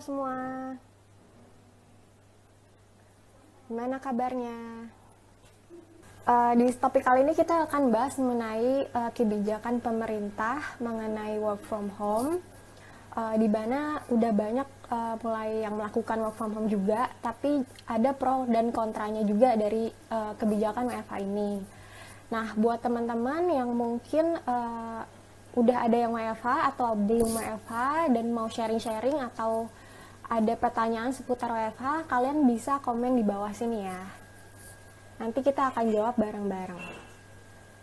semua. Gimana kabarnya? Uh, di topik kali ini kita akan bahas mengenai uh, kebijakan pemerintah mengenai work from home. Uh, di mana udah banyak uh, mulai yang melakukan work from home juga, tapi ada pro dan kontranya juga dari uh, kebijakan WFH ini. Nah, buat teman-teman yang mungkin uh, udah ada yang WFH atau belum WFH dan mau sharing-sharing atau ada pertanyaan seputar WFH, kalian bisa komen di bawah sini ya. Nanti kita akan jawab bareng-bareng.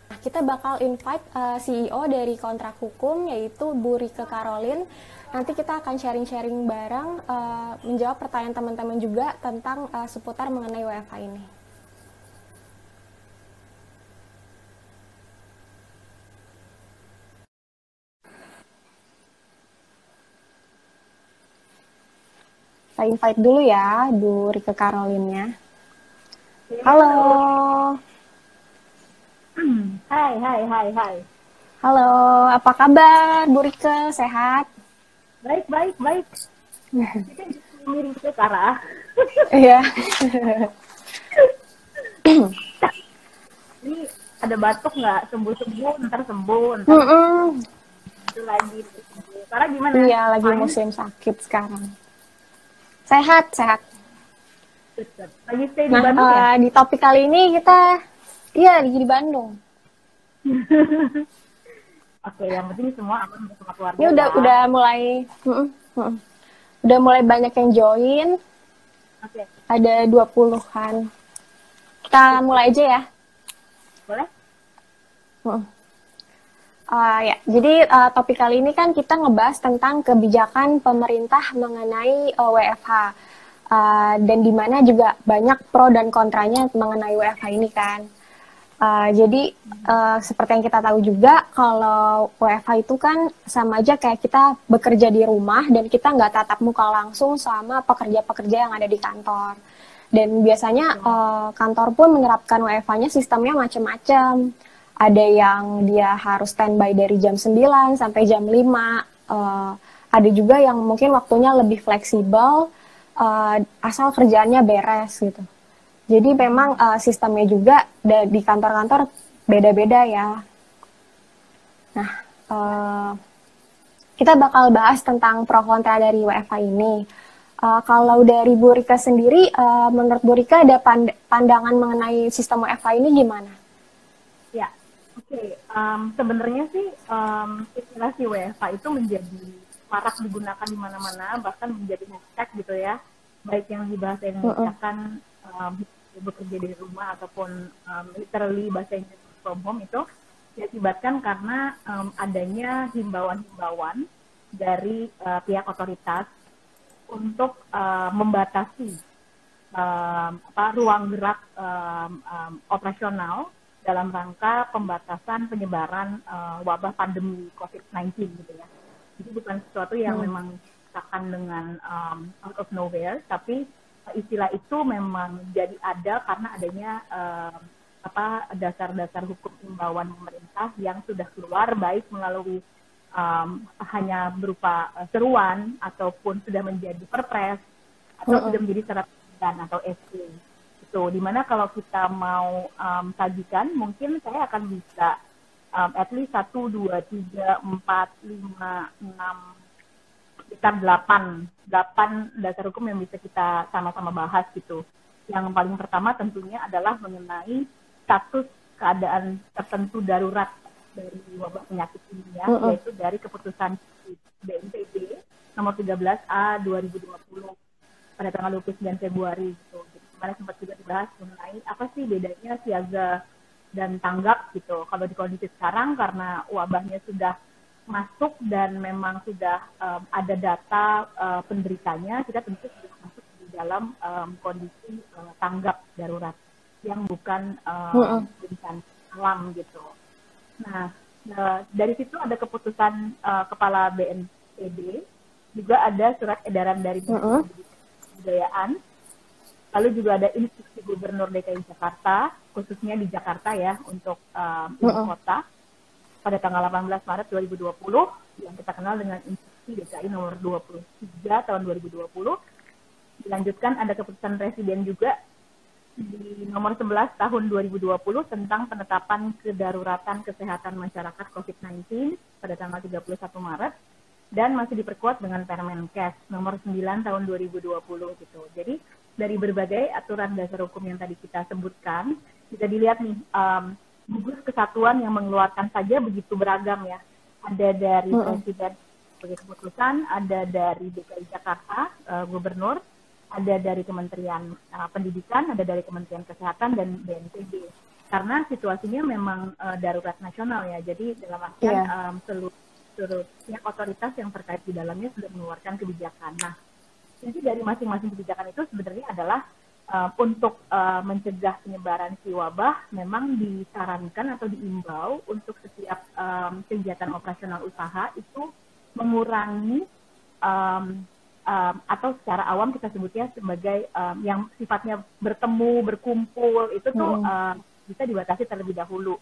Nah, kita bakal invite uh, CEO dari kontrak hukum yaitu Bu Rike Karolin. Nanti kita akan sharing-sharing bareng uh, menjawab pertanyaan teman-teman juga tentang uh, seputar mengenai WFH ini. Saya invite dulu ya Bu Rike Karolinnya. Halo. Hai, hai, hai, hai. Halo, apa kabar Bu Rike? Sehat? Baik, baik, baik. Kita miring ke arah. Iya. Ini ada batuk nggak? Sembuh-sembuh, ntar sembuh, ntar Mm -mm. itu lagi. Karena gimana? Iya, lagi musim sakit sekarang. Sehat, sehat. Lagi stay di Nah, Bandung ya? eh, di topik kali ini kita, iya lagi di Bandung. Oke, yang penting semua aman sama keluarga. Ini udah udah mulai, mm-mm, mm-mm. udah mulai banyak yang join. Oke, Ada 20-an. Kita mulai aja ya. boleh? Mm. Uh, ya, jadi uh, topik kali ini kan kita ngebahas tentang kebijakan pemerintah mengenai uh, WFH Uh, dan di mana juga banyak pro dan kontranya mengenai WFH ini kan. Uh, jadi uh, seperti yang kita tahu juga kalau WFH itu kan sama aja kayak kita bekerja di rumah dan kita nggak tatap muka langsung sama pekerja-pekerja yang ada di kantor. Dan biasanya uh, kantor pun menerapkan WFH-nya sistemnya macam-macam. Ada yang dia harus standby dari jam 9 sampai jam 5. Uh, ada juga yang mungkin waktunya lebih fleksibel uh, asal kerjaannya beres gitu. Jadi memang uh, sistemnya juga di kantor-kantor beda-beda ya. Nah, uh, kita bakal bahas tentang pro kontra dari WFH ini. Uh, kalau dari Bu Rika sendiri, uh, menurut Bu Rika ada pand- pandangan mengenai sistem WFH ini gimana? Oke. Em, sebenarnya sih em, istilah si WFH itu menjadi marak digunakan di mana-mana, bahkan menjadi hashtag gitu ya. Baik yang di bahasa Indonesia kan em, bekerja dari rumah ataupun em, literally bahasa Inggris from home itu diakibatkan karena em, adanya himbauan-himbauan dari eh, pihak otoritas untuk eh, membatasi em, apa, ruang gerak em, em, operasional dalam rangka pembatasan penyebaran eh, wabah pandemi COVID-19 gitu ya. Jadi bukan sesuatu yang Hmm. memang diciptakan dengan um, out of nowhere, tapi uh, istilah itu memang jadi ada karena adanya um, apa dasar-dasar hukum imbauan pemerintah yang sudah keluar baik melalui um, hanya berupa uh, seruan ataupun sudah menjadi perpres atau Mm-mm. sudah menjadi surat edaran atau SE itu di mana kalau kita mau um, sajikan mungkin saya akan bisa um, at least satu dua tiga empat lima enam sekitar delapan delapan dasar hukum yang bisa kita sama-sama bahas gitu yang paling pertama tentunya adalah mengenai status keadaan tertentu darurat dari wabah penyakit ini ya Mm-mm. yaitu dari keputusan BNPB nomor 13A 2020 pada tanggal 29 Februari gitu. Kemarin sempat juga dibahas mengenai apa sih bedanya siaga dan tanggap gitu. Kalau di kondisi sekarang karena wabahnya sudah masuk dan memang sudah um, ada data uh, penderitanya, kita tentu sudah masuk di dalam um, kondisi uh, tanggap darurat yang bukan um, bencana alam gitu. Nah, eh, dari situ ada keputusan eh, kepala BNPB, juga ada surat edaran dari. Menteri Kebudayaan, lalu juga ada instruksi Gubernur DKI Jakarta, khususnya di Jakarta ya untuk eh, ibu Mm-mm. kota pada tanggal 18 Maret 2020 yang kita kenal dengan instruksi DKI nomor 23 tahun 2020. Dilanjutkan ada keputusan Presiden juga di nomor 11 tahun 2020 tentang penetapan kedaruratan kesehatan masyarakat COVID-19 pada tanggal 31 Maret dan masih diperkuat dengan Permenkes nomor 9 tahun 2020 gitu. Jadi dari berbagai aturan dasar hukum yang tadi kita sebutkan bisa dilihat nih um, gugus kesatuan yang mengeluarkan saja begitu beragam ya. Ada dari mm -hmm. presiden sebagai keputusan, ada dari DKI Jakarta uh, gubernur, ada dari Kementerian uh, Pendidikan, ada dari Kementerian Kesehatan dan BNPB. Karena situasinya memang uh, darurat nasional ya. Jadi dalam artian yeah. um, seluruh seluruh pihak otoritas yang terkait di dalamnya sudah mengeluarkan kebijakan. Nah, jadi dari masing-masing kebijakan itu sebenarnya adalah uh, untuk uh, mencegah penyebaran si wabah memang disarankan atau diimbau untuk setiap um, kegiatan operasional usaha itu mengurangi um, um, atau secara awam kita sebutnya sebagai um, yang sifatnya bertemu berkumpul itu tuh hmm. uh, bisa dibatasi terlebih dahulu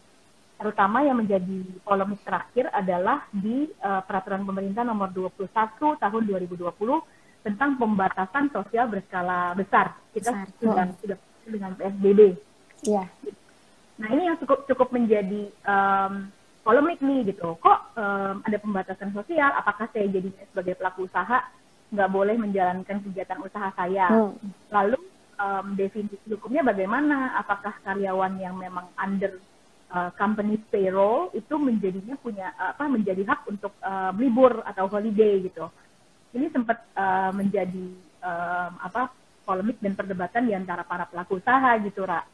terutama yang menjadi polemik terakhir adalah di uh, peraturan pemerintah nomor 21 tahun 2020 tentang pembatasan sosial berskala besar. Kita besar. sudah oh. sudah dengan PSBB. Iya. Nah ini yang cukup cukup menjadi um, polemik nih gitu. Kok um, ada pembatasan sosial? Apakah saya jadi sebagai pelaku usaha nggak boleh menjalankan kegiatan usaha saya? Hmm. Lalu um, definisi hukumnya bagaimana? Apakah karyawan yang memang under uh, company payroll itu menjadinya punya apa menjadi hak untuk uh, libur atau holiday gitu? Ini sempat uh, menjadi um, apa polemik dan perdebatan di antara para pelaku usaha gitu, Ra.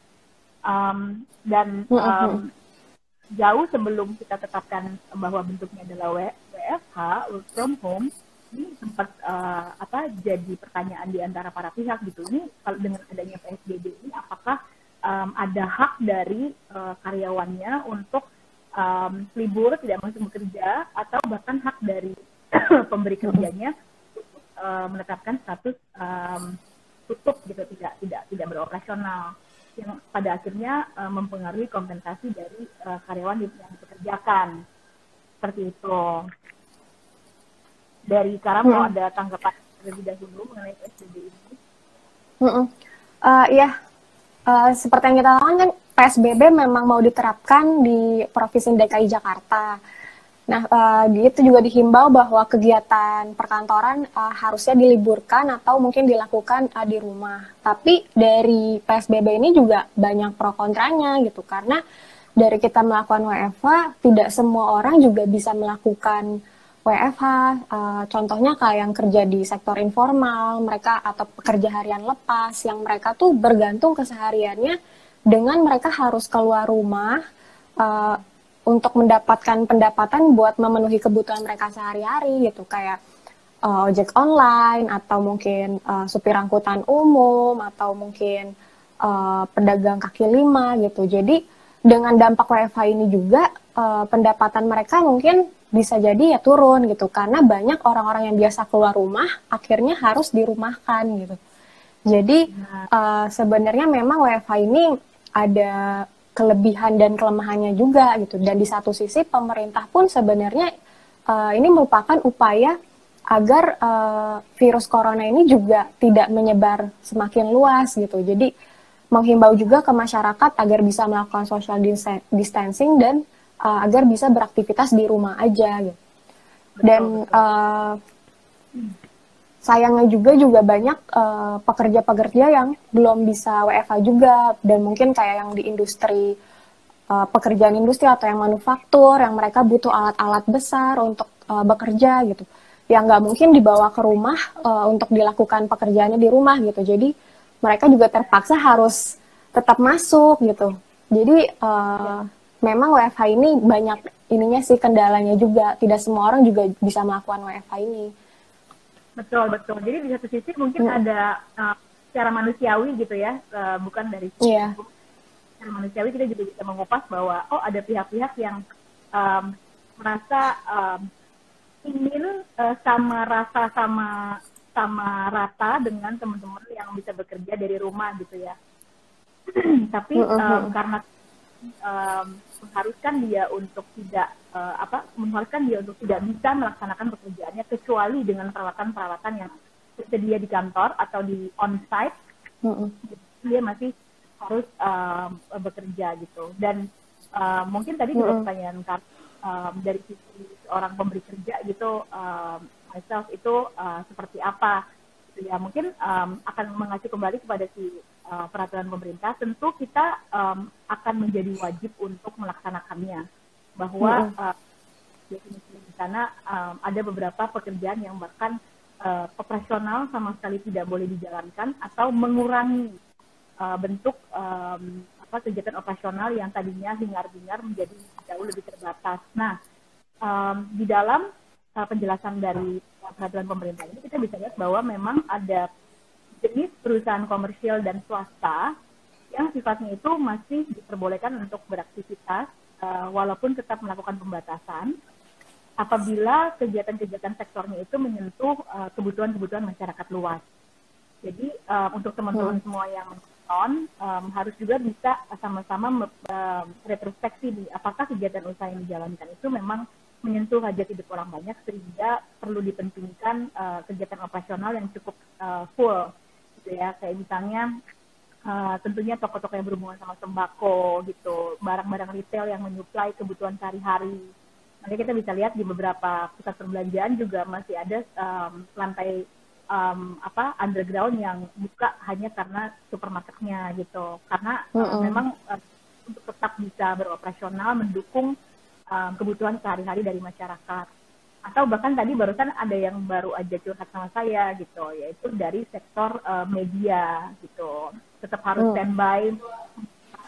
Um, dan um, jauh sebelum kita tetapkan bahwa bentuknya adalah WFH work from home ini sempat uh, apa jadi pertanyaan di antara para pihak gitu. Ini kalau dengan adanya PSBB ini apakah um, ada hak dari uh, karyawannya untuk um, libur tidak masuk bekerja atau bahkan hak dari pemberi kerjanya uh, menetapkan status um, tutup gitu tidak tidak tidak beroperasional. Yang pada akhirnya uh, mempengaruhi kompensasi dari uh, karyawan yang dipekerjakan. Seperti itu. Dari sekarang hmm. mau ada tanggapan lebih dahulu mengenai PSBB ini? Hmm. uh, ya uh, seperti yang kita tahu kan PSBB memang mau diterapkan di provinsi DKI Jakarta Nah, uh, itu juga dihimbau bahwa kegiatan perkantoran uh, harusnya diliburkan atau mungkin dilakukan uh, di rumah. Tapi dari PSBB ini juga banyak pro kontranya gitu karena dari kita melakukan WFH tidak semua orang juga bisa melakukan WFH. Contohnya kayak yang kerja di sektor informal, mereka atau pekerja harian lepas yang mereka tuh bergantung kesehariannya dengan mereka harus keluar rumah untuk mendapatkan pendapatan buat memenuhi kebutuhan mereka sehari-hari gitu kayak uh, ojek online atau mungkin uh, supir angkutan umum atau mungkin uh, pedagang kaki lima gitu. Jadi dengan dampak WFH ini juga uh, pendapatan mereka mungkin bisa jadi ya turun gitu karena banyak orang-orang yang biasa keluar rumah akhirnya harus dirumahkan gitu. Jadi uh, sebenarnya memang WFH ini ada kelebihan dan kelemahannya juga gitu. Dan di satu sisi pemerintah pun sebenarnya uh, ini merupakan upaya agar uh, virus corona ini juga tidak menyebar semakin luas gitu. Jadi menghimbau juga ke masyarakat agar bisa melakukan social distancing dan uh, agar bisa beraktivitas di rumah aja gitu. Dan uh, sayangnya juga juga banyak eh, pekerja-pekerja uh, yang belum bisa WFH juga dan mungkin kayak yang di industri uh, pekerjaan industri atau yang manufaktur yang mereka butuh alat-alat besar untuk uh, bekerja gitu. Yang nggak mungkin dibawa ke rumah uh, untuk dilakukan pekerjaannya di rumah gitu. Jadi mereka juga terpaksa harus tetap masuk gitu. Jadi uh, memang WFH ini banyak ininya sih kendalanya juga. Tidak semua orang juga bisa melakukan WFH ini Betul betul. Jadi di satu sisi mungkin hmm. ada uh, secara manusiawi gitu ya, uh, bukan dari sisi yeah. secara manusiawi kita juga bisa mengupas bahwa oh ada pihak-pihak yang um, merasa um, ingin uh, sama rasa sama sama rata dengan teman-teman yang bisa bekerja dari rumah gitu ya. Tapi um, karena um, mengharuskan dia untuk tidak uh, apa mengharuskan dia untuk tidak bisa melaksanakan pekerjaannya kecuali dengan peralatan-peralatan yang tersedia di kantor atau di on-site, mm -hmm. dia masih harus um, bekerja gitu. Dan uh, mungkin tadi juga mm -hmm. pertanyaan um, dari sisi orang pemberi kerja gitu, um, myself itu uh, seperti apa? Gitu ya mungkin um, akan mengacu kembali kepada si uh, peraturan pemerintah. Tentu kita um, akan menjadi wajib untuk melaksanakannya bahwa mm -hmm. uh, di sana um, ada beberapa pekerjaan yang bahkan uh, operasional sama sekali tidak boleh dijalankan atau mengurangi uh, bentuk um, apa kegiatan operasional yang tadinya hingar-bingar menjadi jauh lebih terbatas. Nah, um, di dalam uh, penjelasan dari peraturan pemerintah ini kita bisa lihat bahwa memang ada jenis perusahaan komersial dan swasta yang sifatnya itu masih diperbolehkan untuk beraktivitas uh, walaupun tetap melakukan pembatasan apabila kegiatan-kegiatan sektornya itu menyentuh uh, kebutuhan-kebutuhan masyarakat luas. Jadi uh, untuk teman-teman hmm. semua yang menonton um, harus juga bisa sama-sama uh, retrospeksi di apakah kegiatan usaha yang dijalankan itu memang menyentuh hajat hidup orang banyak sehingga perlu dipentingkan uh, kegiatan operasional yang cukup uh, full gitu ya kayak misalnya uh, tentunya toko-toko yang berhubungan sama sembako gitu barang-barang retail yang menyuplai kebutuhan sehari-hari Nanti kita bisa lihat di beberapa pusat perbelanjaan juga masih ada um, lantai um, apa underground yang buka hanya karena supermarketnya gitu. Karena mm -hmm. uh, memang uh, untuk tetap bisa beroperasional mendukung um, kebutuhan sehari-hari dari masyarakat. Atau bahkan tadi barusan ada yang baru aja curhat sama saya gitu, yaitu dari sektor uh, media gitu. Tetap harus mm. standby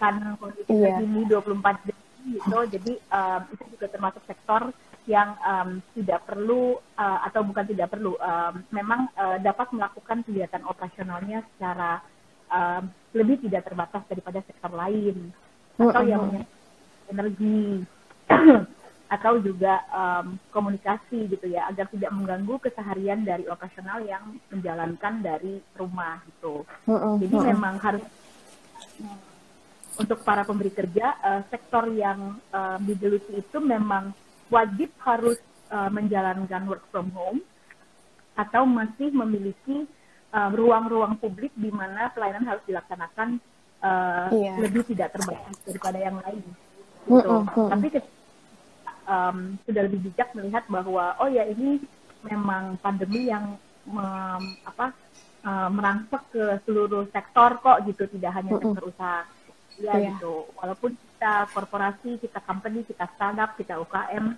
akan kondisi yeah. ini 24 jam gitu jadi um, itu juga termasuk sektor yang um, tidak perlu uh, atau bukan tidak perlu um, memang uh, dapat melakukan kegiatan operasionalnya secara um, lebih tidak terbatas daripada sektor lain atau yang energi atau juga um, komunikasi gitu ya agar tidak mengganggu keseharian dari operasional yang menjalankan dari rumah gitu. Jadi memang harus untuk para pemberi kerja uh, sektor yang uh, digeluti itu memang wajib harus uh, menjalankan work from home atau masih memiliki ruang-ruang uh, publik di mana pelayanan harus dilaksanakan uh, yeah. lebih tidak terbatas daripada yang lain. Gitu. Mm -hmm. Tapi um, sudah lebih bijak melihat bahwa oh ya ini memang pandemi yang um, apa uh, merangsek ke seluruh sektor kok gitu tidak hanya sektor usaha. Ya yeah. gitu. Walaupun kita korporasi kita company kita startup kita UKM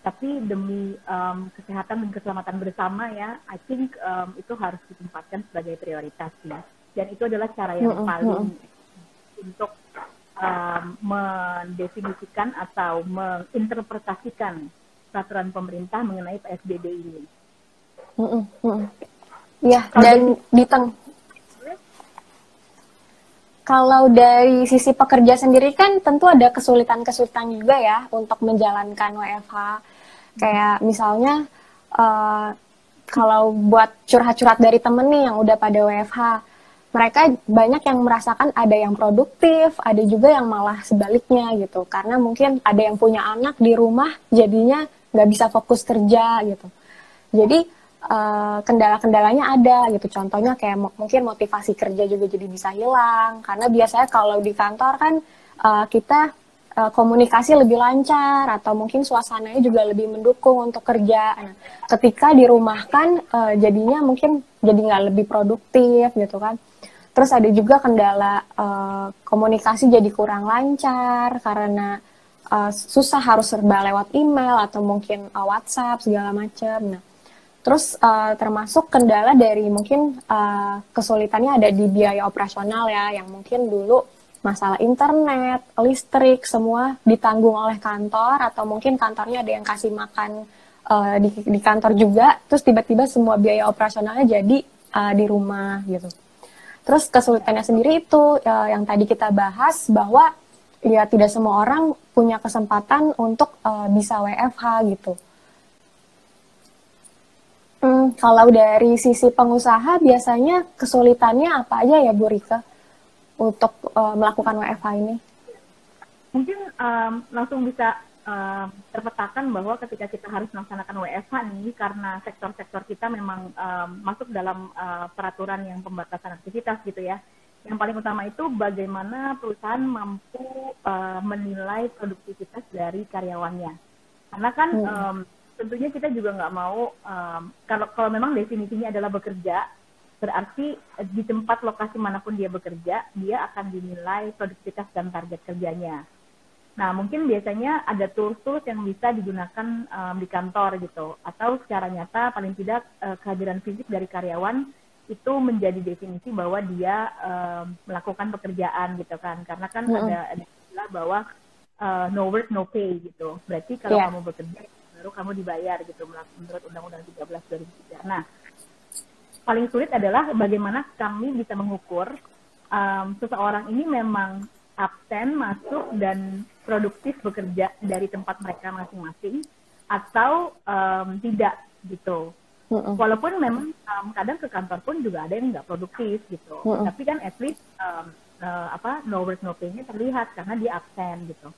tapi demi um, kesehatan dan keselamatan bersama ya I think um, itu harus ditempatkan sebagai prioritas ya. Dan itu adalah cara yang paling untuk um, mendefinisikan atau menginterpretasikan peraturan pemerintah mengenai PSBB ini. Mm -hmm. Ya, dan di teng kalau dari sisi pekerja sendiri kan tentu ada kesulitan-kesulitan juga ya untuk menjalankan WFH. Kayak misalnya uh, kalau buat curhat-curhat dari temen nih yang udah pada WFH, mereka banyak yang merasakan ada yang produktif, ada juga yang malah sebaliknya gitu. Karena mungkin ada yang punya anak di rumah, jadinya nggak bisa fokus kerja gitu. Jadi uh, kendala-kendalanya ada gitu. Contohnya kayak mungkin motivasi kerja juga jadi bisa hilang karena biasanya kalau di kantor kan uh, kita uh, komunikasi lebih lancar atau mungkin suasananya juga lebih mendukung untuk kerja. Nah, ketika dirumahkan uh, jadinya mungkin jadi nggak lebih produktif gitu kan. Terus ada juga kendala uh, komunikasi jadi kurang lancar karena uh, susah harus serba lewat email atau mungkin uh, WhatsApp segala macam. Nah, Terus uh, termasuk kendala dari mungkin uh, kesulitannya ada di biaya operasional ya, yang mungkin dulu masalah internet, listrik, semua ditanggung oleh kantor atau mungkin kantornya ada yang kasih makan uh, di, di kantor juga, terus tiba-tiba semua biaya operasionalnya jadi uh, di rumah gitu. Terus kesulitannya sendiri itu uh, yang tadi kita bahas bahwa ya tidak semua orang punya kesempatan untuk uh, bisa WFH gitu Hmm, kalau dari sisi pengusaha biasanya kesulitannya apa aja ya Bu Rika untuk uh, melakukan WFH ini? mungkin um, langsung bisa um, terpetakan bahwa ketika kita harus melaksanakan WFH nih karena sektor-sektor kita memang um, masuk dalam uh, peraturan yang pembatasan aktivitas gitu ya. Yang paling utama itu bagaimana perusahaan mampu uh, menilai produktivitas dari karyawannya. Karena kan hmm. um, tentunya kita juga nggak mau um, kalau kalau memang definisinya adalah bekerja berarti di tempat lokasi mana pun dia bekerja dia akan dinilai produktivitas dan target kerjanya Nah, mungkin biasanya ada tools-tools yang bisa digunakan um, di kantor gitu, atau secara nyata paling tidak uh, kehadiran fisik dari karyawan itu menjadi definisi bahwa dia um, melakukan pekerjaan gitu kan, karena kan mm -hmm. ada ada istilah bahwa uh, no work no pay gitu. Berarti kalau yeah. kamu bekerja baru kamu dibayar gitu menurut Undang-Undang 13 2003. Nah, paling sulit adalah bagaimana kami bisa mengukur um, seseorang ini memang absen masuk dan produktif bekerja dari tempat mereka masing-masing atau um, tidak gitu. Uh-uh. Walaupun memang um, kadang ke kantor pun juga ada yang nggak produktif gitu. Uh-uh. Tapi kan at least um, uh, apa no work no pay-nya terlihat karena dia absen gitu.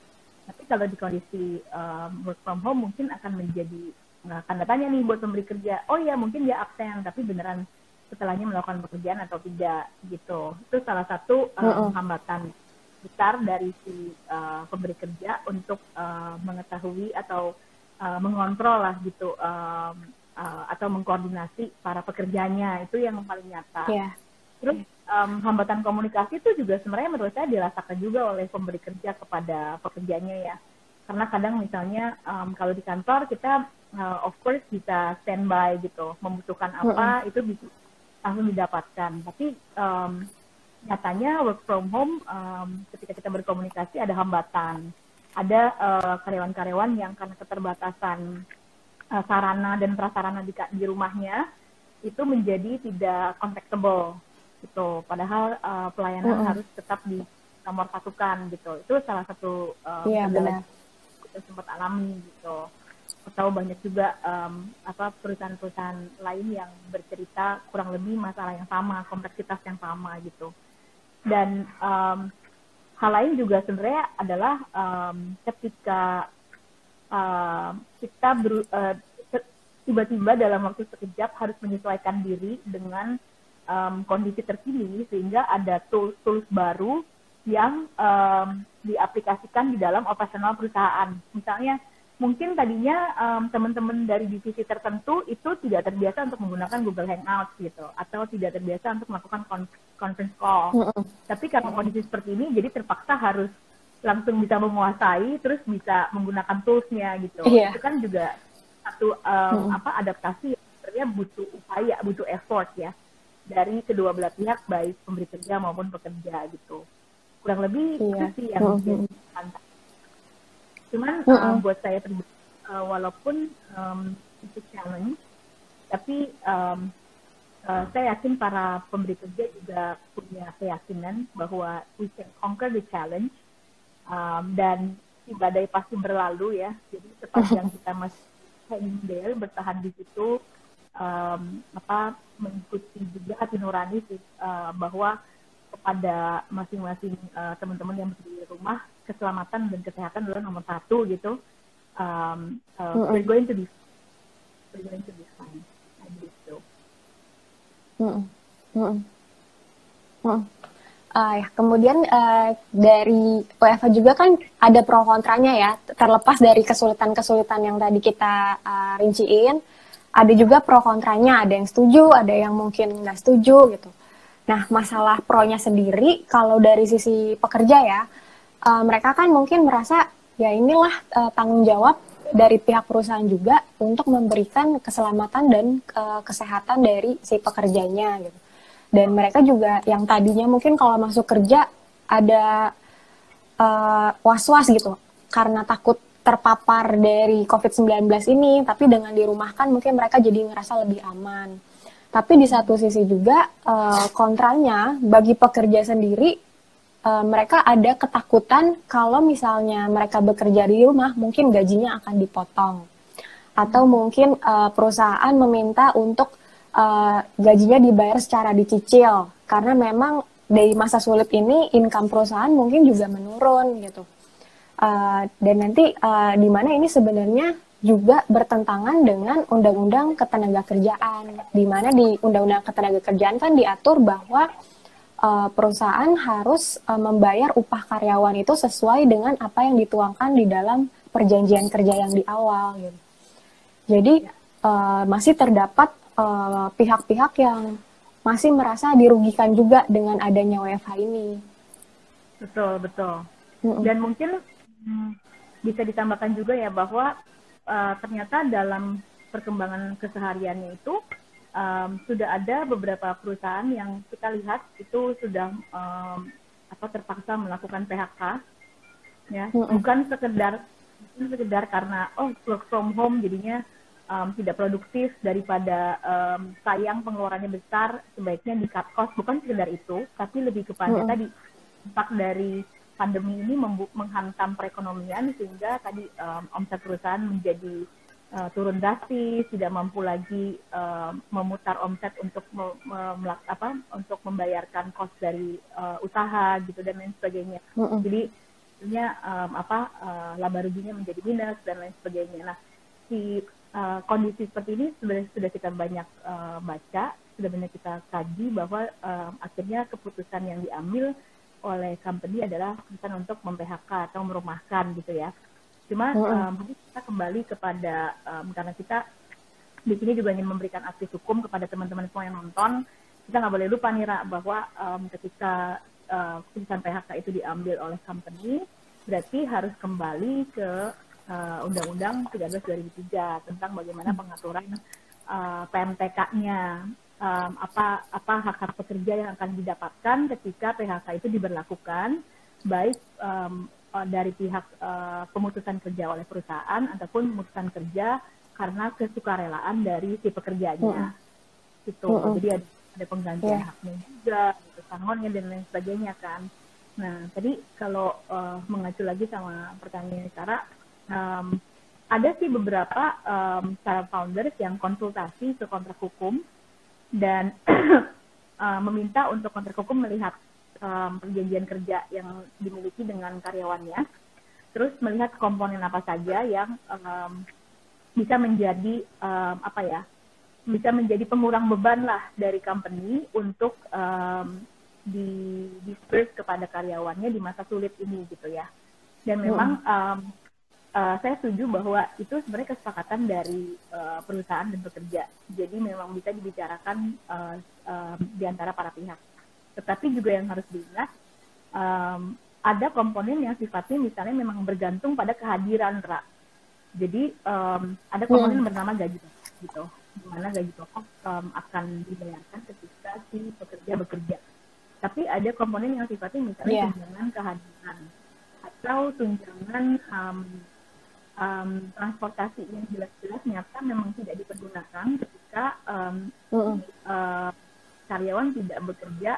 Tapi kalau di kondisi um, work from home mungkin akan menjadi nah, tanda tanya nih buat pemberi kerja. Oh ya mungkin dia absen tapi beneran setelahnya melakukan pekerjaan atau tidak gitu. Itu salah satu um, uh-uh. hambatan besar dari si uh, pemberi kerja untuk uh, mengetahui atau uh, mengontrol lah gitu um, uh, atau mengkoordinasi para pekerjanya itu yang paling nyata. Yeah. Terus um, hambatan komunikasi itu juga sebenarnya menurut saya dirasakan juga oleh pemberi kerja kepada pekerjanya ya. Karena kadang misalnya um, kalau di kantor kita uh, of course bisa standby gitu, membutuhkan apa mm -hmm. itu bisa langsung didapatkan. Tapi um, nyatanya work from home um, ketika kita berkomunikasi ada hambatan. Ada uh, karyawan-karyawan yang karena keterbatasan uh, sarana dan prasarana di, di rumahnya itu menjadi tidak contactable gitu. Padahal uh, pelayanan mm -hmm. harus tetap di nomor satukan gitu. Itu salah satu uh, yeah, benar. kita sempat alami gitu. Atau banyak juga um, apa perusahaan-perusahaan lain yang bercerita kurang lebih masalah yang sama kompleksitas yang sama gitu dan um, hal lain juga sebenarnya adalah um, ketika uh, kita uh, tiba-tiba dalam waktu sekejap harus menyesuaikan diri dengan um, kondisi terkini sehingga ada tools-tools baru yang um, diaplikasikan di dalam operasional perusahaan. Misalnya mungkin tadinya um, teman-teman dari divisi tertentu itu tidak terbiasa untuk menggunakan Google Hangout gitu atau tidak terbiasa untuk melakukan conference call. Mm -hmm. Tapi karena kondisi seperti ini jadi terpaksa harus langsung bisa menguasai terus bisa menggunakan toolsnya gitu. Yeah. Itu kan juga satu um, mm -hmm. apa adaptasi sebenarnya butuh upaya, butuh effort ya dari kedua belah pihak baik pemberi kerja maupun pekerja gitu. Kurang lebih yeah. itu sih yang mm -hmm. jadi Cuman -uh. Uh, buat saya pribadi, uh, walaupun um, itu challenge, tapi um, uh, saya yakin para pemberi kerja juga punya keyakinan bahwa we can conquer the challenge um, dan si badai pasti berlalu ya. Jadi sepanjang kita masih hanging there, bertahan di situ, um, apa mengikuti juga hati nurani sih uh, bahwa kepada masing-masing uh, teman-teman yang berdiri di rumah keselamatan dan kesehatan adalah nomor satu gitu. Um, uh. We're going to be we're going to be fine. Mm -hmm. Mm -hmm. Uh, kemudian uh, dari WFH juga kan ada pro kontranya ya, terlepas dari kesulitan-kesulitan yang tadi kita uh, rinciin, ada juga pro kontranya, ada yang setuju, ada yang mungkin nggak setuju gitu. Nah, masalah pro-nya sendiri, kalau dari sisi pekerja ya, uh, mereka kan mungkin merasa ya inilah uh, tanggung jawab dari pihak perusahaan juga untuk memberikan keselamatan dan uh, kesehatan dari si pekerjanya gitu. Dan mereka juga yang tadinya mungkin kalau masuk kerja ada uh, was-was gitu karena takut terpapar dari COVID-19 ini, tapi dengan dirumahkan mungkin mereka jadi ngerasa lebih aman. Tapi di satu sisi juga uh, kontranya bagi pekerja sendiri uh, mereka ada ketakutan kalau misalnya mereka bekerja di rumah mungkin gajinya akan dipotong. Atau mungkin uh, perusahaan meminta untuk uh, gajinya dibayar secara dicicil. Karena memang dari masa sulit ini income perusahaan mungkin juga menurun gitu. Uh, dan nanti uh, di mana ini sebenarnya juga bertentangan dengan Undang-Undang Ketenagakerjaan, di mana di Undang-Undang Ketenagakerjaan kan diatur bahwa uh, perusahaan harus uh, membayar upah karyawan itu sesuai dengan apa yang dituangkan di dalam perjanjian kerja yang di awal. Gitu. Jadi uh, masih terdapat pihak-pihak uh, yang masih merasa dirugikan juga dengan adanya WFH ini. Betul betul. Dan mungkin hmm, bisa ditambahkan juga ya bahwa uh, ternyata dalam perkembangan kesehariannya itu um, sudah ada beberapa perusahaan yang kita lihat itu sudah um, apa terpaksa melakukan PHK ya mm -hmm. bukan sekedar bukan sekedar karena oh work from home jadinya um, tidak produktif daripada um, sayang pengeluarannya besar sebaiknya di cut cost bukan sekedar itu tapi lebih kepada mm -hmm. tadi dampak dari pandemi ini menghantam perekonomian sehingga tadi um, omset perusahaan menjadi uh, turun drastis, tidak mampu lagi uh, memutar omset untuk me, me, apa untuk membayarkan kos dari uh, usaha gitu dan lain sebagainya. Mm -hmm. Jadi artinya um, apa uh, laba ruginya menjadi minus dan lain sebagainya. Nah, si uh, kondisi seperti ini sebenarnya sudah kita banyak uh, baca, sudah banyak kita kaji bahwa uh, akhirnya keputusan yang diambil oleh company adalah bukan untuk mem-PHK atau merumahkan gitu ya. Cuma um, kita kembali kepada um, karena kita di sini juga ingin memberikan akses hukum kepada teman-teman semua yang nonton. Kita nggak boleh lupa nih Ra, bahwa um, ketika uh, keputusan PHK itu diambil oleh company, berarti harus kembali ke uh, Undang-Undang 13 2003 tentang bagaimana pengaturan uh, PMTK-nya um, apa apa hak hak pekerja yang akan didapatkan ketika PHK itu diberlakukan baik um, dari pihak uh, pemutusan kerja oleh perusahaan ataupun pemutusan kerja karena kesukarelaan dari si pekerjanya mm. gitu mm jadi ada, ada penggantian yeah. haknya juga gitu, sangonnya dan lain sebagainya kan nah tadi kalau uh, mengacu lagi sama pertanyaan Sarah um, ada sih beberapa um, startup founders yang konsultasi ke kontrak hukum dan uh, meminta untuk kontrak hukum melihat um, perjanjian kerja yang dimiliki dengan karyawannya, terus melihat komponen apa saja yang um, bisa menjadi um, apa ya, bisa menjadi pengurang beban lah dari company untuk um, di disperse kepada karyawannya di masa sulit ini gitu ya. Dan memang um, uh, saya setuju bahwa itu sebenarnya kesepakatan dari uh, perusahaan dan pekerja. Jadi memang bisa dibicarakan uh, uh, di antara para pihak. Tetapi juga yang harus diingat um, ada komponen yang sifatnya misalnya memang bergantung pada kehadiran ra. Jadi um, ada komponen hmm. bernama gaji pokok gitu, di mana gaji pokok um, akan dibayarkan ketika si pekerja bekerja. Tapi ada komponen yang sifatnya misalnya yeah. tunjangan kehadiran atau tunjangan um, um, transportasi yang jelas-jelas nyata memang tidak dipergunakan ketika um, uh uh, karyawan tidak bekerja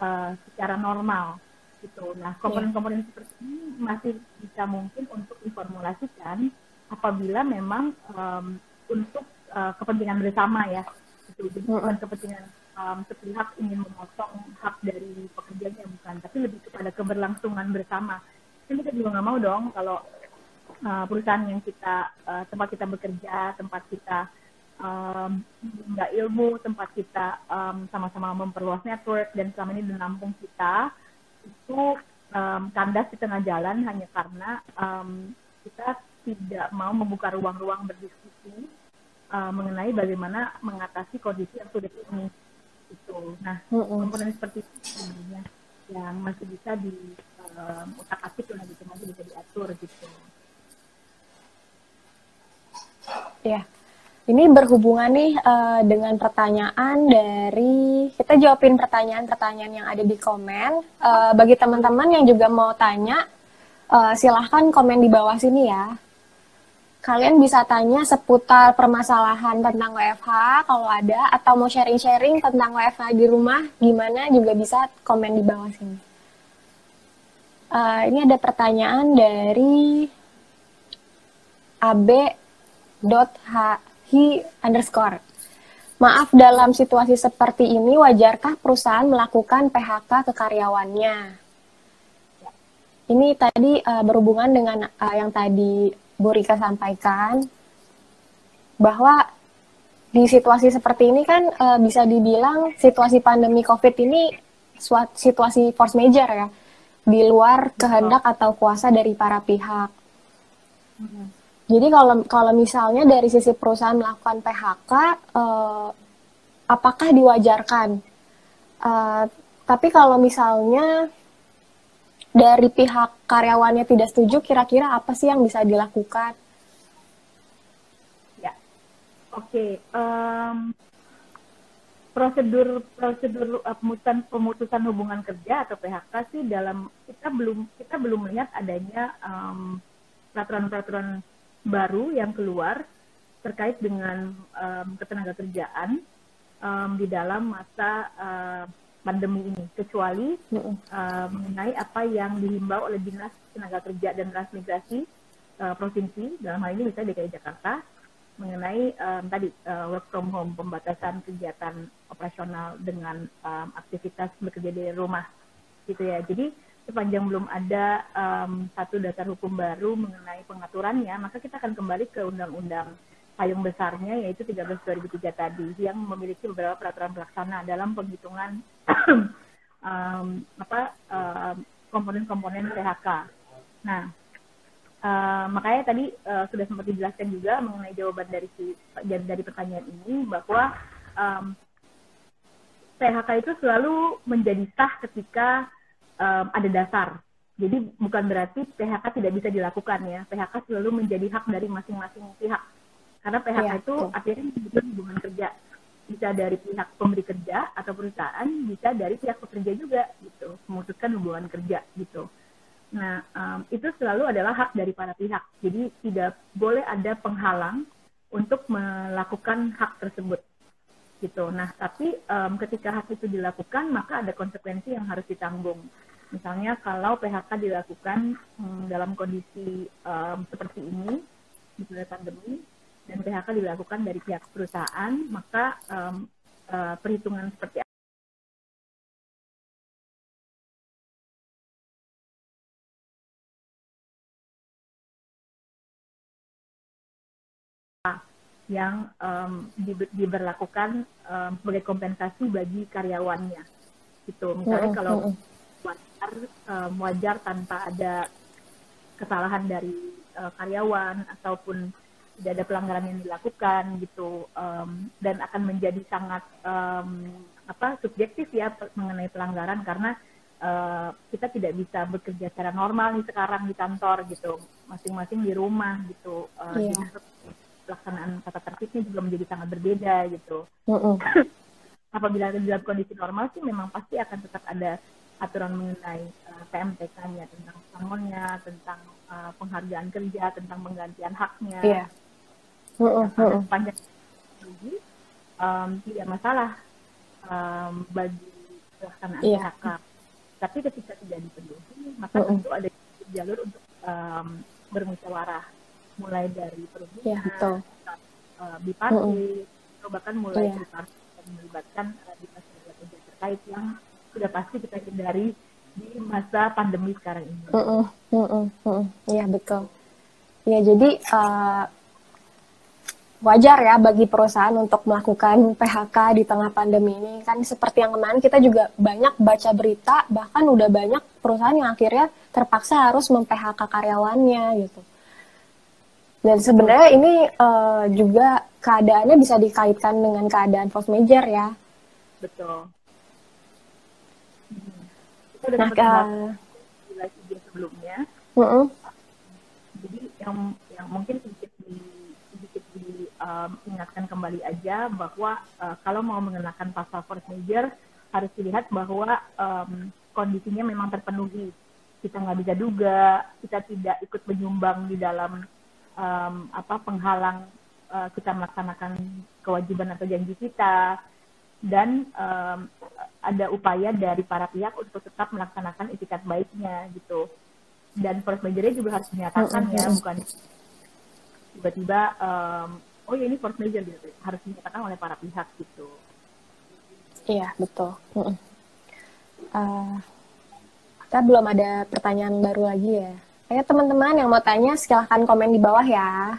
uh, secara normal gitu. Nah, komponen-komponen seperti ini masih bisa mungkin untuk diformulasikan apabila memang um, untuk uh, kepentingan bersama ya. Gitu. Jadi bukan kepentingan um, sepihak ingin memotong hak dari pekerjanya bukan, tapi lebih kepada keberlangsungan bersama. Kan kita juga nggak mau dong kalau uh, perusahaan yang kita uh, tempat kita bekerja, tempat kita um, nggak ilmu, tempat kita um, sama-sama memperluas network dan selama ini menampung kita itu um, kandas di tengah jalan hanya karena um, kita tidak mau membuka ruang-ruang berdiskusi uh, mengenai bagaimana mengatasi kondisi yang sulit ini. Itu. Nah, komponen seperti itu sebenarnya yang masih bisa di um, utak atik lah gitu, masih bisa diatur gitu. Ya, ini berhubungan nih uh, dengan pertanyaan dari kita jawabin pertanyaan-pertanyaan yang ada di komen. Uh, bagi teman-teman yang juga mau tanya, uh, silahkan komen di bawah sini ya. Kalian bisa tanya seputar permasalahan tentang WFH kalau ada, atau mau sharing-sharing tentang WFH di rumah, gimana juga bisa komen di bawah sini. Uh, ini ada pertanyaan dari AB hi underscore. Maaf, dalam situasi seperti ini, wajarkah perusahaan melakukan PHK ke karyawannya? ini tadi uh, berhubungan dengan uh, yang tadi Bu Rika sampaikan bahwa di situasi seperti ini kan uh, bisa dibilang situasi pandemi COVID ini suatu situasi force major ya di luar kehendak atau kuasa dari para pihak. Jadi kalau kalau misalnya dari sisi perusahaan melakukan PHK, uh, apakah diwajarkan? Uh, tapi kalau misalnya dari pihak karyawannya tidak setuju, kira-kira apa sih yang bisa dilakukan? Ya, oke. Okay. Um, prosedur prosedur uh, pemutusan pemutusan hubungan kerja atau PHK sih dalam kita belum kita belum melihat adanya um, peraturan-peraturan baru yang keluar terkait dengan um, ketenaga kerjaan um, di dalam masa uh, pandemi ini. Kecuali uh, mengenai apa yang dihimbau oleh dinas tenaga kerja dan transmigrasi uh, provinsi dalam hal ini misalnya DKI Jakarta mengenai um, tadi uh, work from home pembatasan kegiatan operasional dengan um, aktivitas bekerja di rumah gitu ya. Jadi sepanjang belum ada um, satu dasar hukum baru mengenai pengaturannya maka kita akan kembali ke undang-undang payung besarnya yaitu 13 2003 tadi yang memiliki beberapa peraturan pelaksana dalam penghitungan um, apa komponen-komponen um, PHK. Nah, uh, makanya tadi uh, sudah sempat dijelaskan juga mengenai jawaban dari si dari pertanyaan ini bahwa um, PHK itu selalu menjadi sah ketika um, ada dasar. Jadi bukan berarti PHK tidak bisa dilakukan ya. PHK selalu menjadi hak dari masing-masing pihak karena PHK ya, itu betul. akhirnya menyebut hubungan kerja. Bisa dari pihak pemberi kerja atau perusahaan, bisa dari pihak pekerja juga gitu, memutuskan hubungan kerja gitu. Nah, um, itu selalu adalah hak dari para pihak. Jadi tidak boleh ada penghalang untuk melakukan hak tersebut gitu. Nah, tapi um, ketika hak itu dilakukan, maka ada konsekuensi yang harus ditanggung. Misalnya kalau PHK dilakukan um, dalam kondisi um, seperti ini, di pandemi, dan PHK dilakukan dari pihak perusahaan, maka um, uh, perhitungan seperti yang um, di, diberlakukan um, sebagai kompensasi bagi karyawannya. Gitu. Misalnya kalau wajar, um, wajar tanpa ada kesalahan dari uh, karyawan ataupun tidak ada pelanggaran yang dilakukan gitu um, dan akan menjadi sangat um, apa subjektif ya mengenai pelanggaran karena uh, kita tidak bisa bekerja secara normal nih sekarang di kantor gitu masing-masing di rumah gitu uh, yeah. pelaksanaan tata tertibnya juga menjadi sangat berbeda gitu uh -uh. apabila dalam kondisi normal sih memang pasti akan tetap ada aturan mengenai uh, PMTK-nya tentang pesangonnya tentang uh, penghargaan kerja tentang penggantian haknya yeah uh, panjang lagi um, tidak masalah um, bagi pelaksanaan yeah. PHK. Tapi ketika tidak dipenuhi, maka tentu ada jalur untuk um, bermusyawarah, mulai dari perhubungan, yeah, betul. Uh, bipartit, uh, atau bahkan mulai yeah. dan melibatkan uh, dinas kerja terkait yang sudah pasti kita hindari di masa pandemi sekarang ini. Iya uh, uh, uh. betul. Ya jadi uh, wajar ya bagi perusahaan untuk melakukan PHK di tengah pandemi ini kan seperti yang kemarin kita juga banyak baca berita bahkan udah banyak perusahaan yang akhirnya terpaksa harus mem-PHK karyawannya gitu dan sebenarnya ini uh, juga keadaannya bisa dikaitkan dengan keadaan force major ya betul kita nah, uh, sebelumnya uh -uh. jadi yang yang mungkin sedikit um, ingatkan kembali aja bahwa uh, kalau mau mengenakan pasal force major harus dilihat bahwa um, kondisinya memang terpenuhi. Kita nggak bisa duga, kita tidak ikut menyumbang di dalam um, apa penghalang uh, kita melaksanakan kewajiban atau janji kita, dan um, ada upaya dari para pihak untuk tetap melaksanakan etikat baiknya gitu. Dan force majornya juga harus dinyatakan ya, bukan tiba-tiba um, oh ya ini force major gitu harus dinyatakan oleh para pihak gitu iya betul uh, kita belum ada pertanyaan baru lagi ya. Ayo teman-teman yang mau tanya silahkan komen di bawah ya.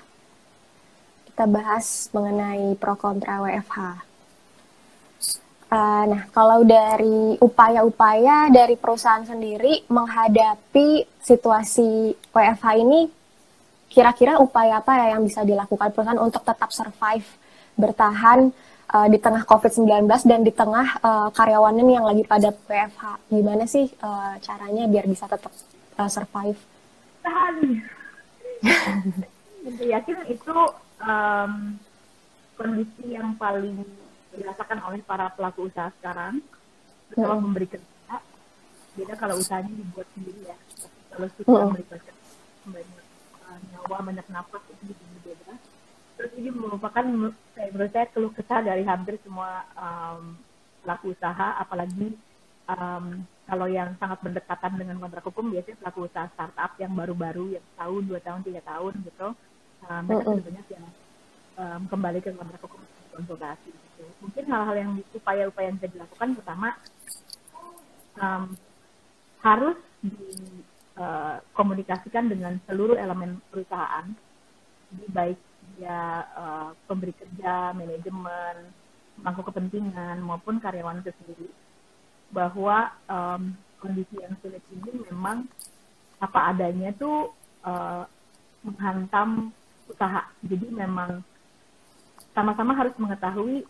Kita bahas mengenai pro kontra WFH. Uh, nah, kalau dari upaya-upaya dari perusahaan sendiri menghadapi situasi WFH ini, kira-kira upaya apa ya yang bisa dilakukan perusahaan untuk tetap survive, bertahan uh, di tengah COVID-19 dan di tengah uh, karyawannya yang lagi pada WFH? Gimana sih uh, caranya biar bisa tetap uh, survive? Tahan. yakin itu um, kondisi yang paling dirasakan oleh para pelaku usaha sekarang terutama hmm. memberi kerja beda kalau usahanya dibuat sendiri ya kalau kita hmm. kerja banyak uh, nyawa banyak nafas itu beda terus ini merupakan saya menurut saya keluh kesah dari hampir semua um, pelaku usaha apalagi um, kalau yang sangat berdekatan dengan kontrak hukum biasanya pelaku usaha startup yang baru-baru yang tahun dua tahun tiga tahun gitu um, mereka mm -hmm. yang um, kembali ke kontrak hukum konsultasi gitu. Mungkin hal-hal yang upaya-upaya yang bisa dilakukan pertama um, harus dikomunikasikan uh, dengan seluruh elemen perusahaan, di baik dia uh, pemberi kerja, manajemen, pemangku kepentingan maupun karyawan itu sendiri, bahwa um, kondisi yang sulit ini memang apa adanya tuh uh, menghantam usaha. Jadi memang sama-sama harus mengetahui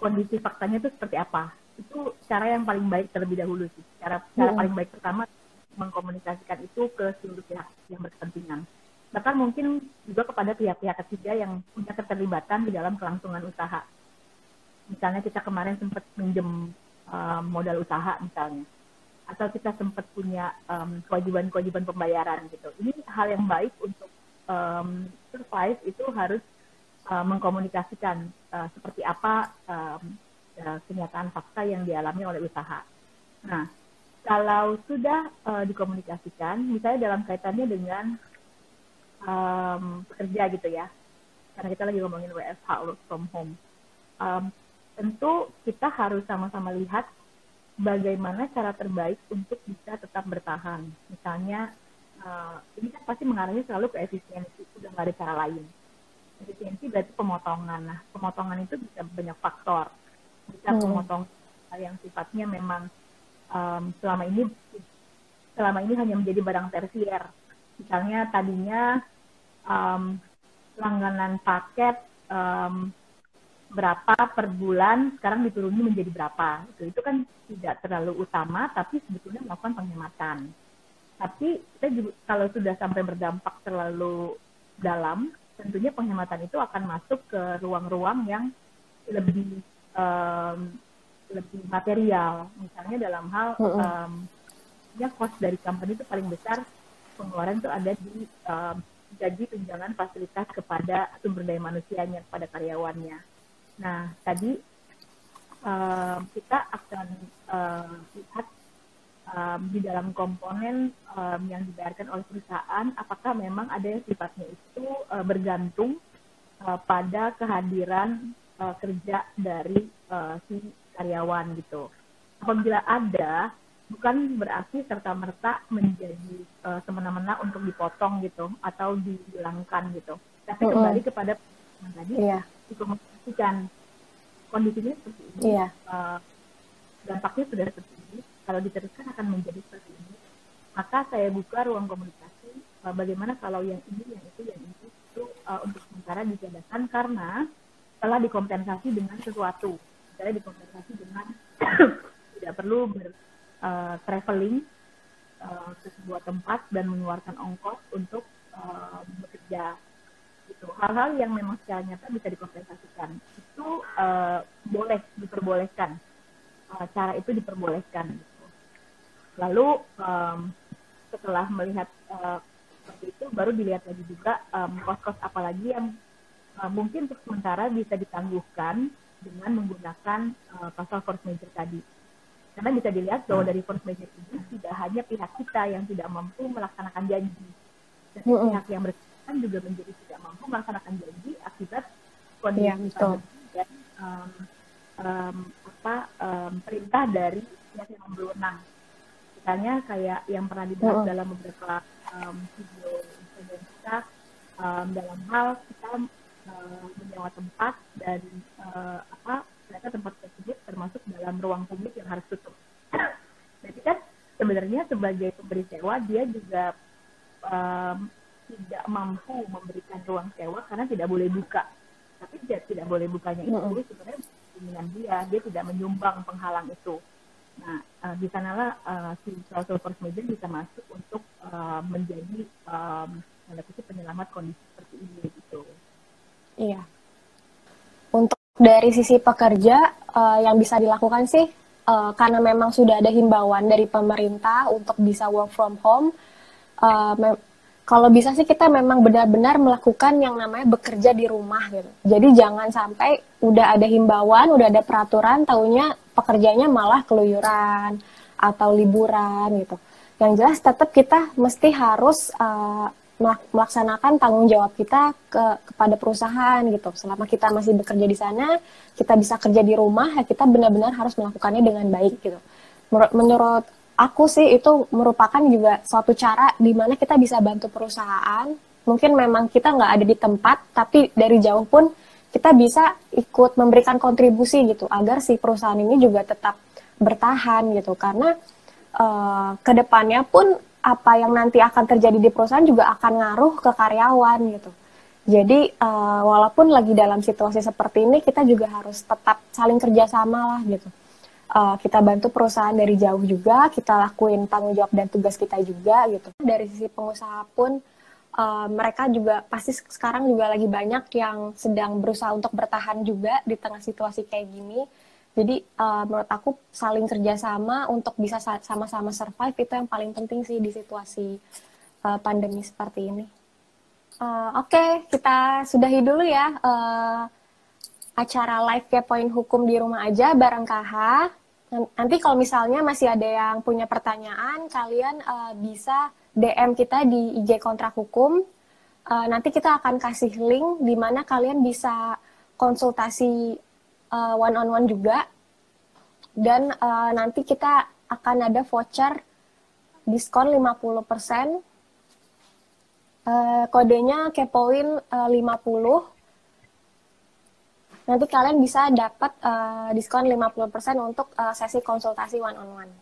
kondisi faktanya itu seperti apa. Itu cara yang paling baik terlebih dahulu sih. Cara cara hmm. paling baik pertama mengkomunikasikan itu ke seluruh pihak yang berkepentingan. Bahkan mungkin juga kepada pihak-pihak ketiga yang punya keterlibatan di dalam kelangsungan usaha. Misalnya kita kemarin sempat minjem um, modal usaha misalnya. Atau kita sempat punya kewajiban-kewajiban um, pembayaran gitu. Ini hal yang baik untuk um, survive itu harus uh, mengkomunikasikan uh, seperti apa um, uh, kenyataan fakta yang dialami oleh usaha. Nah, kalau sudah uh, dikomunikasikan, misalnya dalam kaitannya dengan um, pekerja gitu ya, karena kita lagi ngomongin WFH work from home, um, tentu kita harus sama-sama lihat bagaimana cara terbaik untuk bisa tetap bertahan. Misalnya, uh, ini kan pasti mengarahnya selalu ke efisiensi, sudah nggak ada cara lain efisiensi berarti pemotongan. Nah, pemotongan itu bisa banyak faktor. Bisa hmm. memotong yang sifatnya memang um, selama ini selama ini hanya menjadi barang tersier. Misalnya tadinya um, langganan paket um, berapa per bulan, sekarang dituruni menjadi berapa. Itu, itu kan tidak terlalu utama, tapi sebetulnya melakukan penghematan. Tapi kita juga, kalau sudah sampai berdampak terlalu dalam, tentunya penghematan itu akan masuk ke ruang-ruang yang lebih um, lebih material. Misalnya dalam hal um, ya cost dari company itu paling besar pengeluaran itu ada di um, gaji tunjangan fasilitas kepada sumber daya manusianya kepada karyawannya. Nah tadi um, kita akan um, lihat um, di dalam komponen um, yang dibayarkan oleh perusahaan, apakah memang ada yang sifatnya itu uh, bergantung uh, pada kehadiran uh, kerja dari uh, si karyawan gitu. Apabila ada, bukan berarti serta merta menjadi uh, semena-mena untuk dipotong gitu atau dihilangkan gitu. Tapi mm -hmm. kembali kepada yang tadi yeah. dikomunikasikan kondisinya seperti ini. Yeah. Uh, dampaknya sudah seperti kalau diteruskan akan menjadi seperti ini. Maka saya buka ruang komunikasi uh, bagaimana kalau yang ini yang itu yang itu itu uh, untuk sementara ditiadakan karena telah dikompensasi dengan sesuatu. Misalnya dikompensasi dengan tidak perlu ber uh, traveling uh, ke sebuah tempat dan mengeluarkan ongkos untuk uh, bekerja. Itu hal-hal yang memang secara nyata bisa dikompensasikan. Itu uh, boleh diperbolehkan. Uh, cara itu diperbolehkan lalu um, setelah melihat uh, seperti itu baru dilihat lagi juga um, kos-kos apalagi yang uh, mungkin untuk sementara bisa ditangguhkan dengan menggunakan uh, pasal force major tadi. Karena bisa dilihat bahwa dari force major ini tidak hanya pihak kita yang tidak mampu melaksanakan janji. Dan mm -hmm. pihak yang bersangkutan juga menjadi tidak mampu melaksanakan janji akibat kondisi yeah, dan um, um, apa um, perintah dari pihak yang berwenang Misalnya kayak yang pernah dibahas dalam beberapa um, video Instagram kita um, dalam hal kita uh, menyewa tempat dan uh, apa ternyata tempat tersebut termasuk dalam ruang publik yang harus tutup. Jadi kan sebenarnya sebagai pemberi sewa dia juga um, tidak mampu memberikan ruang sewa karena tidak boleh buka. Tapi dia tidak boleh bukanya itu mm -hmm. sebenarnya keinginan dia, dia tidak menyumbang penghalang itu. Nah, uh, di sanalah uh, si first mover bisa masuk untuk uh, menjadi um, penyelamat kondisi seperti ini gitu. Iya. Untuk dari sisi pekerja uh, yang bisa dilakukan sih uh, karena memang sudah ada himbauan dari pemerintah untuk bisa work from home. Uh, kalau bisa sih kita memang benar-benar melakukan yang namanya bekerja di rumah gitu. Jadi jangan sampai udah ada himbauan, udah ada peraturan, taunya pekerjanya malah keluyuran atau liburan gitu. Yang jelas tetap kita mesti harus uh, melaksanakan tanggung jawab kita ke kepada perusahaan gitu. Selama kita masih bekerja di sana, kita bisa kerja di rumah, ya kita benar-benar harus melakukannya dengan baik gitu. Menurut, menurut aku sih itu merupakan juga suatu cara di mana kita bisa bantu perusahaan. Mungkin memang kita nggak ada di tempat, tapi dari jauh pun kita bisa ikut memberikan kontribusi gitu agar si perusahaan ini juga tetap bertahan gitu. Karena uh, ke depannya pun apa yang nanti akan terjadi di perusahaan juga akan ngaruh ke karyawan gitu. Jadi uh, walaupun lagi dalam situasi seperti ini, kita juga harus tetap saling kerjasama lah gitu uh, kita bantu perusahaan dari jauh juga, kita lakuin tanggung jawab dan tugas kita juga gitu. Dari sisi pengusaha pun uh, mereka juga pasti sekarang juga lagi banyak yang sedang berusaha untuk bertahan juga di tengah situasi kayak gini. Jadi uh, menurut aku saling kerjasama untuk bisa sama-sama survive itu yang paling penting sih di situasi uh, pandemi seperti ini. Uh, Oke, okay, kita sudahi dulu ya uh, acara live kepoin hukum di rumah aja bareng KH. Nanti kalau misalnya masih ada yang punya pertanyaan, kalian uh, bisa DM kita di IG kontrak hukum. Uh, nanti kita akan kasih link di mana kalian bisa konsultasi uh, one on one juga. Dan uh, nanti kita akan ada voucher diskon 50%. Uh, kodenya kepoin uh, 50 nanti kalian bisa dapat uh, diskon 50% untuk uh, sesi konsultasi one on one.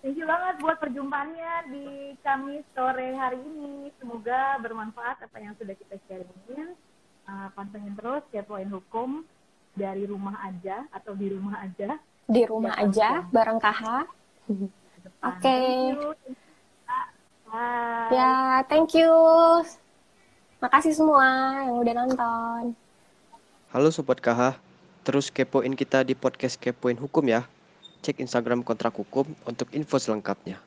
Thank you banget buat perjumpaannya di Kamis sore hari ini. Semoga bermanfaat apa yang sudah kita sharingin. Uh, pantengin terus kepoin hukum dari rumah aja atau di rumah aja. Di rumah ya, aja bareng KH. Oke. Okay. Ya, thank you. Makasih semua yang udah nonton. Halo Sobat KH, terus kepoin kita di podcast Kepoin Hukum ya. Cek Instagram Kontrak Hukum untuk info selengkapnya.